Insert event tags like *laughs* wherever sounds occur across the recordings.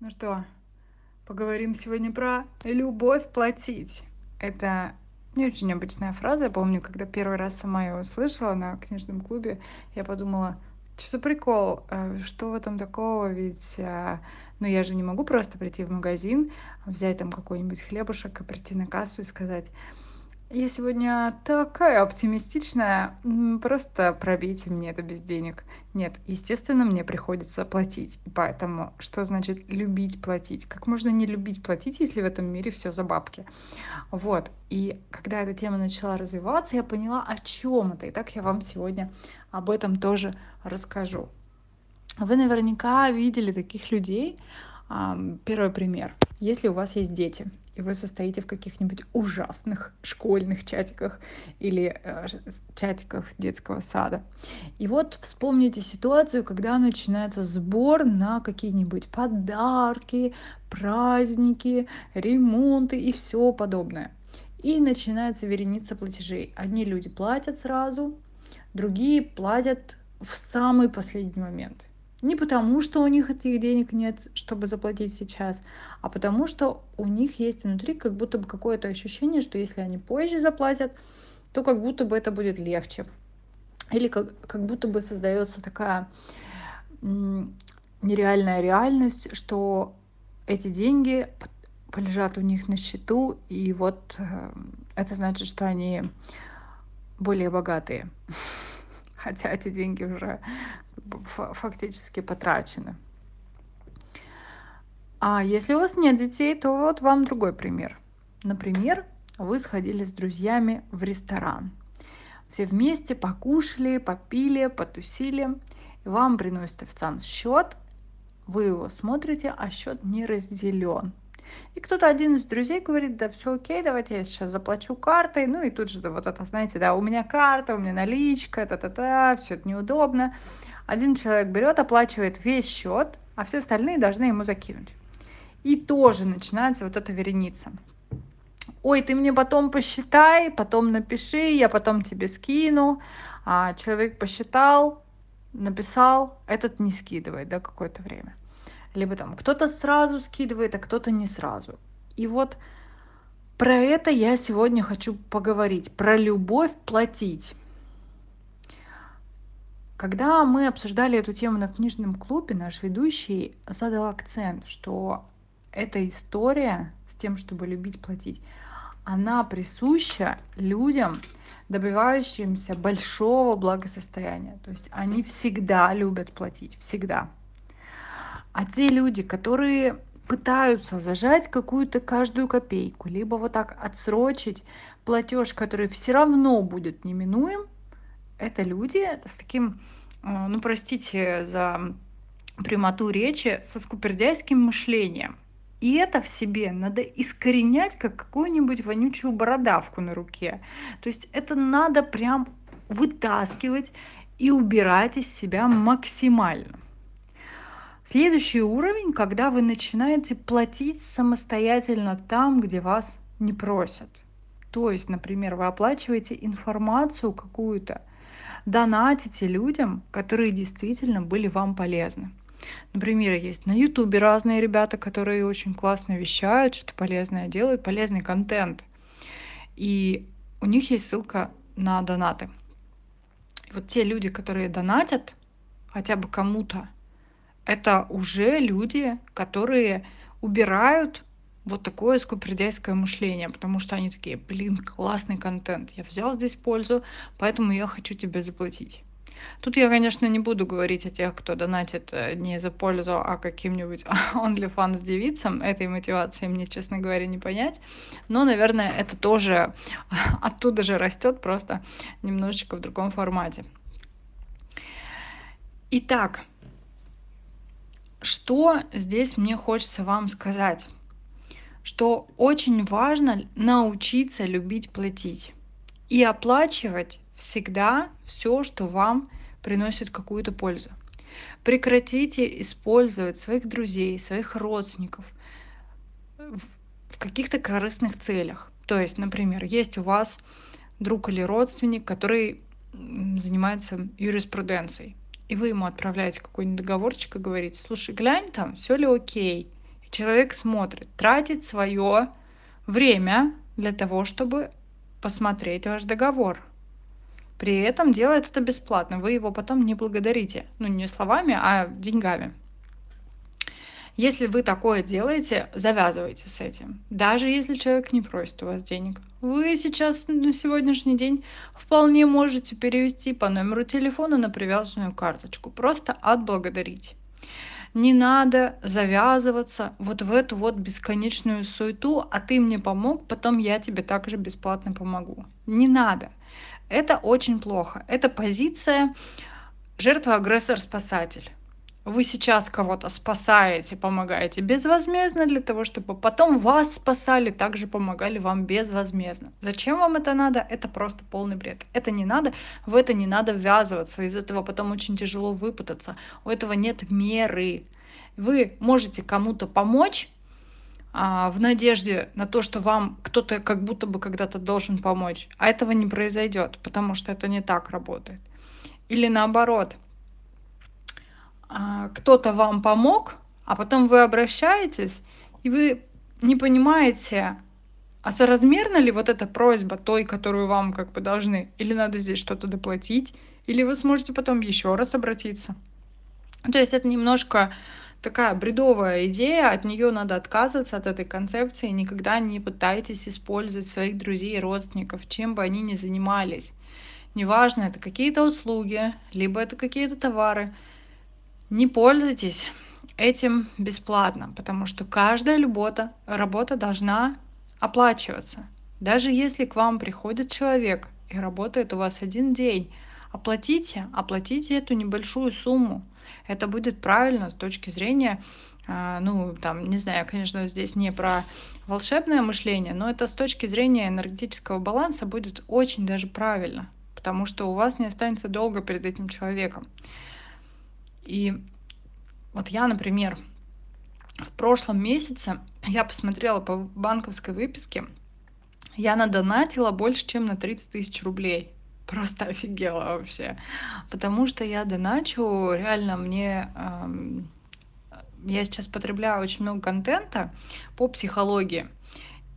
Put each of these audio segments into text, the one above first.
Ну что, поговорим сегодня про любовь платить. Это не очень обычная фраза. Я помню, когда первый раз сама ее услышала на книжном клубе, я подумала, что за прикол, э, что в этом такого, ведь э, ну я же не могу просто прийти в магазин, взять там какой-нибудь хлебушек и прийти на кассу и сказать, я сегодня такая оптимистичная, просто пробейте мне это без денег. Нет, естественно, мне приходится платить. Поэтому, что значит любить платить? Как можно не любить платить, если в этом мире все за бабки? Вот. И когда эта тема начала развиваться, я поняла, о чем это. И так я вам сегодня об этом тоже расскажу. Вы наверняка видели таких людей. Первый пример. Если у вас есть дети, и вы состоите в каких-нибудь ужасных школьных чатиках или э, чатиках детского сада. И вот вспомните ситуацию, когда начинается сбор на какие-нибудь подарки, праздники, ремонты и все подобное. И начинается вереница платежей. Одни люди платят сразу, другие платят в самый последний момент. Не потому, что у них этих денег нет, чтобы заплатить сейчас, а потому, что у них есть внутри как будто бы какое-то ощущение, что если они позже заплатят, то как будто бы это будет легче. Или как, как будто бы создается такая нереальная реальность, что эти деньги полежат у них на счету, и вот э, это значит, что они более богатые. Хотя эти деньги уже фактически потрачены. А если у вас нет детей, то вот вам другой пример. Например, вы сходили с друзьями в ресторан. Все вместе покушали, попили, потусили. Вам приносит официант счет, вы его смотрите, а счет не разделен. И кто-то один из друзей говорит, да все окей, давайте я сейчас заплачу картой. Ну и тут же вот это, знаете, да, у меня карта, у меня наличка, та-та-та, все это неудобно. Один человек берет, оплачивает весь счет, а все остальные должны ему закинуть. И тоже начинается вот эта вереница. Ой, ты мне потом посчитай, потом напиши, я потом тебе скину. А человек посчитал, написал, этот не скидывает, да, какое-то время. Либо там кто-то сразу скидывает, а кто-то не сразу. И вот про это я сегодня хочу поговорить. Про любовь платить. Когда мы обсуждали эту тему на книжном клубе, наш ведущий задал акцент, что эта история с тем, чтобы любить платить, она присуща людям, добивающимся большого благосостояния. То есть они всегда любят платить, всегда. А те люди, которые пытаются зажать какую-то каждую копейку, либо вот так отсрочить платеж, который все равно будет неминуем, это люди с таким, э, ну простите за прямоту речи, со скупердяйским мышлением. И это в себе надо искоренять, как какую-нибудь вонючую бородавку на руке. То есть это надо прям вытаскивать и убирать из себя максимально. Следующий уровень, когда вы начинаете платить самостоятельно там, где вас не просят. То есть, например, вы оплачиваете информацию какую-то, донатите людям, которые действительно были вам полезны. Например, есть на Ютубе разные ребята, которые очень классно вещают, что-то полезное делают, полезный контент. И у них есть ссылка на донаты. И вот те люди, которые донатят хотя бы кому-то, это уже люди, которые убирают вот такое скупердяйское мышление, потому что они такие, блин, классный контент, я взял здесь пользу, поэтому я хочу тебе заплатить. Тут я, конечно, не буду говорить о тех, кто донатит э, не за пользу, а каким-нибудь *laughs* OnlyFans девицам. Этой мотивации мне, честно говоря, не понять. Но, наверное, это тоже *laughs* оттуда же растет, просто немножечко в другом формате. Итак, что здесь мне хочется вам сказать? что очень важно научиться любить платить и оплачивать всегда все, что вам приносит какую-то пользу. Прекратите использовать своих друзей, своих родственников в каких-то корыстных целях. То есть, например, есть у вас друг или родственник, который занимается юриспруденцией, и вы ему отправляете какой-нибудь договорчик и говорите, слушай, глянь там, все ли окей, человек смотрит, тратит свое время для того, чтобы посмотреть ваш договор. При этом делает это бесплатно. Вы его потом не благодарите. Ну, не словами, а деньгами. Если вы такое делаете, завязывайте с этим. Даже если человек не просит у вас денег. Вы сейчас на сегодняшний день вполне можете перевести по номеру телефона на привязанную карточку. Просто отблагодарить. Не надо завязываться вот в эту вот бесконечную суету, а ты мне помог, потом я тебе также бесплатно помогу. Не надо. Это очень плохо. Это позиция жертва-агрессор-спасатель вы сейчас кого-то спасаете, помогаете безвозмездно для того, чтобы потом вас спасали, также помогали вам безвозмездно. Зачем вам это надо? Это просто полный бред. Это не надо, в это не надо ввязываться, из этого потом очень тяжело выпутаться. У этого нет меры. Вы можете кому-то помочь, а, в надежде на то, что вам кто-то как будто бы когда-то должен помочь. А этого не произойдет, потому что это не так работает. Или наоборот – кто-то вам помог, а потом вы обращаетесь, и вы не понимаете, а соразмерна ли вот эта просьба той, которую вам как бы должны, или надо здесь что-то доплатить, или вы сможете потом еще раз обратиться. То есть это немножко такая бредовая идея, от нее надо отказываться, от этой концепции. Никогда не пытайтесь использовать своих друзей и родственников, чем бы они ни занимались. Неважно, это какие-то услуги, либо это какие-то товары – не пользуйтесь этим бесплатно, потому что каждая работа, работа должна оплачиваться. Даже если к вам приходит человек и работает у вас один день, оплатите, оплатите эту небольшую сумму. Это будет правильно с точки зрения, а, ну, там, не знаю, конечно, здесь не про волшебное мышление, но это с точки зрения энергетического баланса будет очень даже правильно, потому что у вас не останется долго перед этим человеком. И вот я, например, в прошлом месяце я посмотрела по банковской выписке, я надонатила больше, чем на 30 тысяч рублей. Просто офигела вообще. Потому что я доначу, реально мне... Эм, я сейчас потребляю очень много контента по психологии.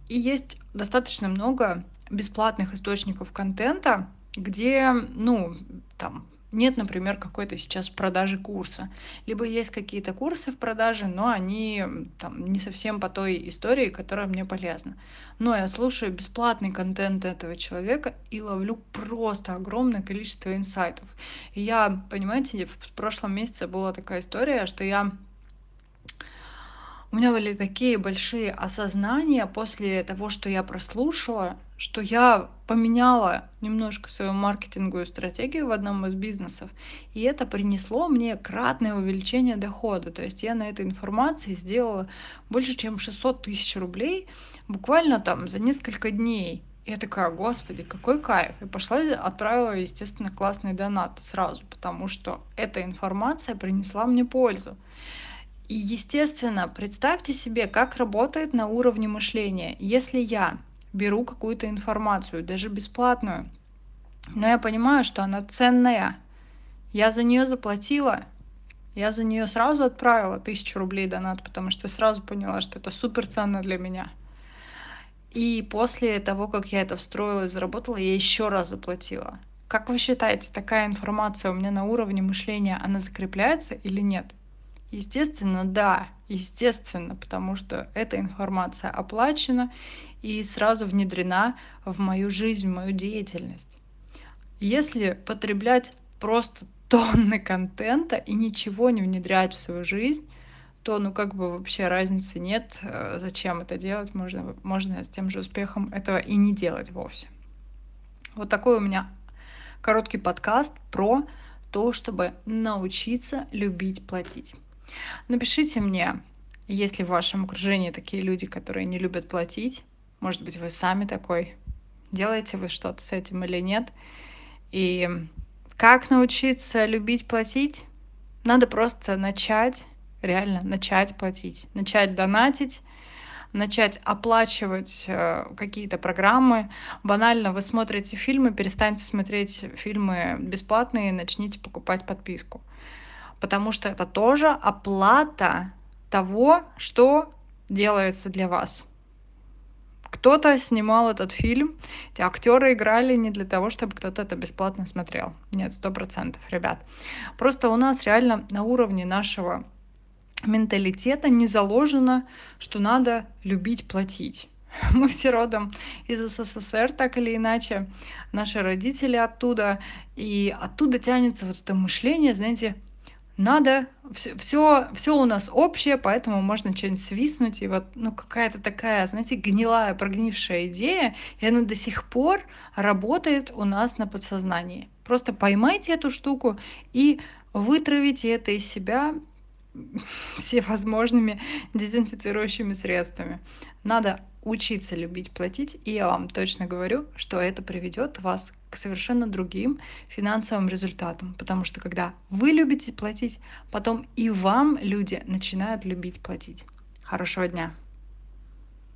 И есть достаточно много бесплатных источников контента, где, ну, там, нет, например, какой-то сейчас продажи курса. Либо есть какие-то курсы в продаже, но они там не совсем по той истории, которая мне полезна. Но я слушаю бесплатный контент этого человека и ловлю просто огромное количество инсайтов. И я, понимаете, в прошлом месяце была такая история, что я у меня были такие большие осознания после того, что я прослушала, что я поменяла немножко свою маркетинговую стратегию в одном из бизнесов, и это принесло мне кратное увеличение дохода. То есть я на этой информации сделала больше, чем 600 тысяч рублей буквально там за несколько дней. И я такая, господи, какой кайф. И пошла, отправила, естественно, классный донат сразу, потому что эта информация принесла мне пользу. И, естественно, представьте себе, как работает на уровне мышления. Если я беру какую-то информацию, даже бесплатную, но я понимаю, что она ценная, я за нее заплатила, я за нее сразу отправила тысячу рублей донат, потому что сразу поняла, что это супер ценно для меня. И после того, как я это встроила и заработала, я еще раз заплатила. Как вы считаете, такая информация у меня на уровне мышления, она закрепляется или нет? Естественно, да, естественно, потому что эта информация оплачена и сразу внедрена в мою жизнь, в мою деятельность. Если потреблять просто *laughs* тонны контента и ничего не внедрять в свою жизнь, то ну как бы вообще разницы нет, э, зачем это делать, можно, можно с тем же успехом этого и не делать вовсе. Вот такой у меня короткий подкаст про то, чтобы научиться любить платить. Напишите мне, есть ли в вашем окружении такие люди, которые не любят платить. Может быть, вы сами такой. Делаете вы что-то с этим или нет? И как научиться любить платить? Надо просто начать, реально начать платить, начать донатить, начать оплачивать э, какие-то программы. Банально вы смотрите фильмы, перестаньте смотреть фильмы бесплатные, начните покупать подписку потому что это тоже оплата того, что делается для вас. Кто-то снимал этот фильм, эти актеры играли не для того, чтобы кто-то это бесплатно смотрел. Нет, сто процентов, ребят. Просто у нас реально на уровне нашего менталитета не заложено, что надо любить платить. *laughs* Мы все родом из СССР, так или иначе. Наши родители оттуда. И оттуда тянется вот это мышление, знаете, надо, все, все, все у нас общее, поэтому можно что-нибудь свистнуть, и вот, ну, какая-то такая, знаете, гнилая, прогнившая идея, и она до сих пор работает у нас на подсознании. Просто поймайте эту штуку и вытравите это из себя *laughs* всевозможными дезинфицирующими средствами. Надо учиться любить платить, и я вам точно говорю, что это приведет вас к совершенно другим финансовым результатам. Потому что когда вы любите платить, потом и вам люди начинают любить платить. Хорошего дня!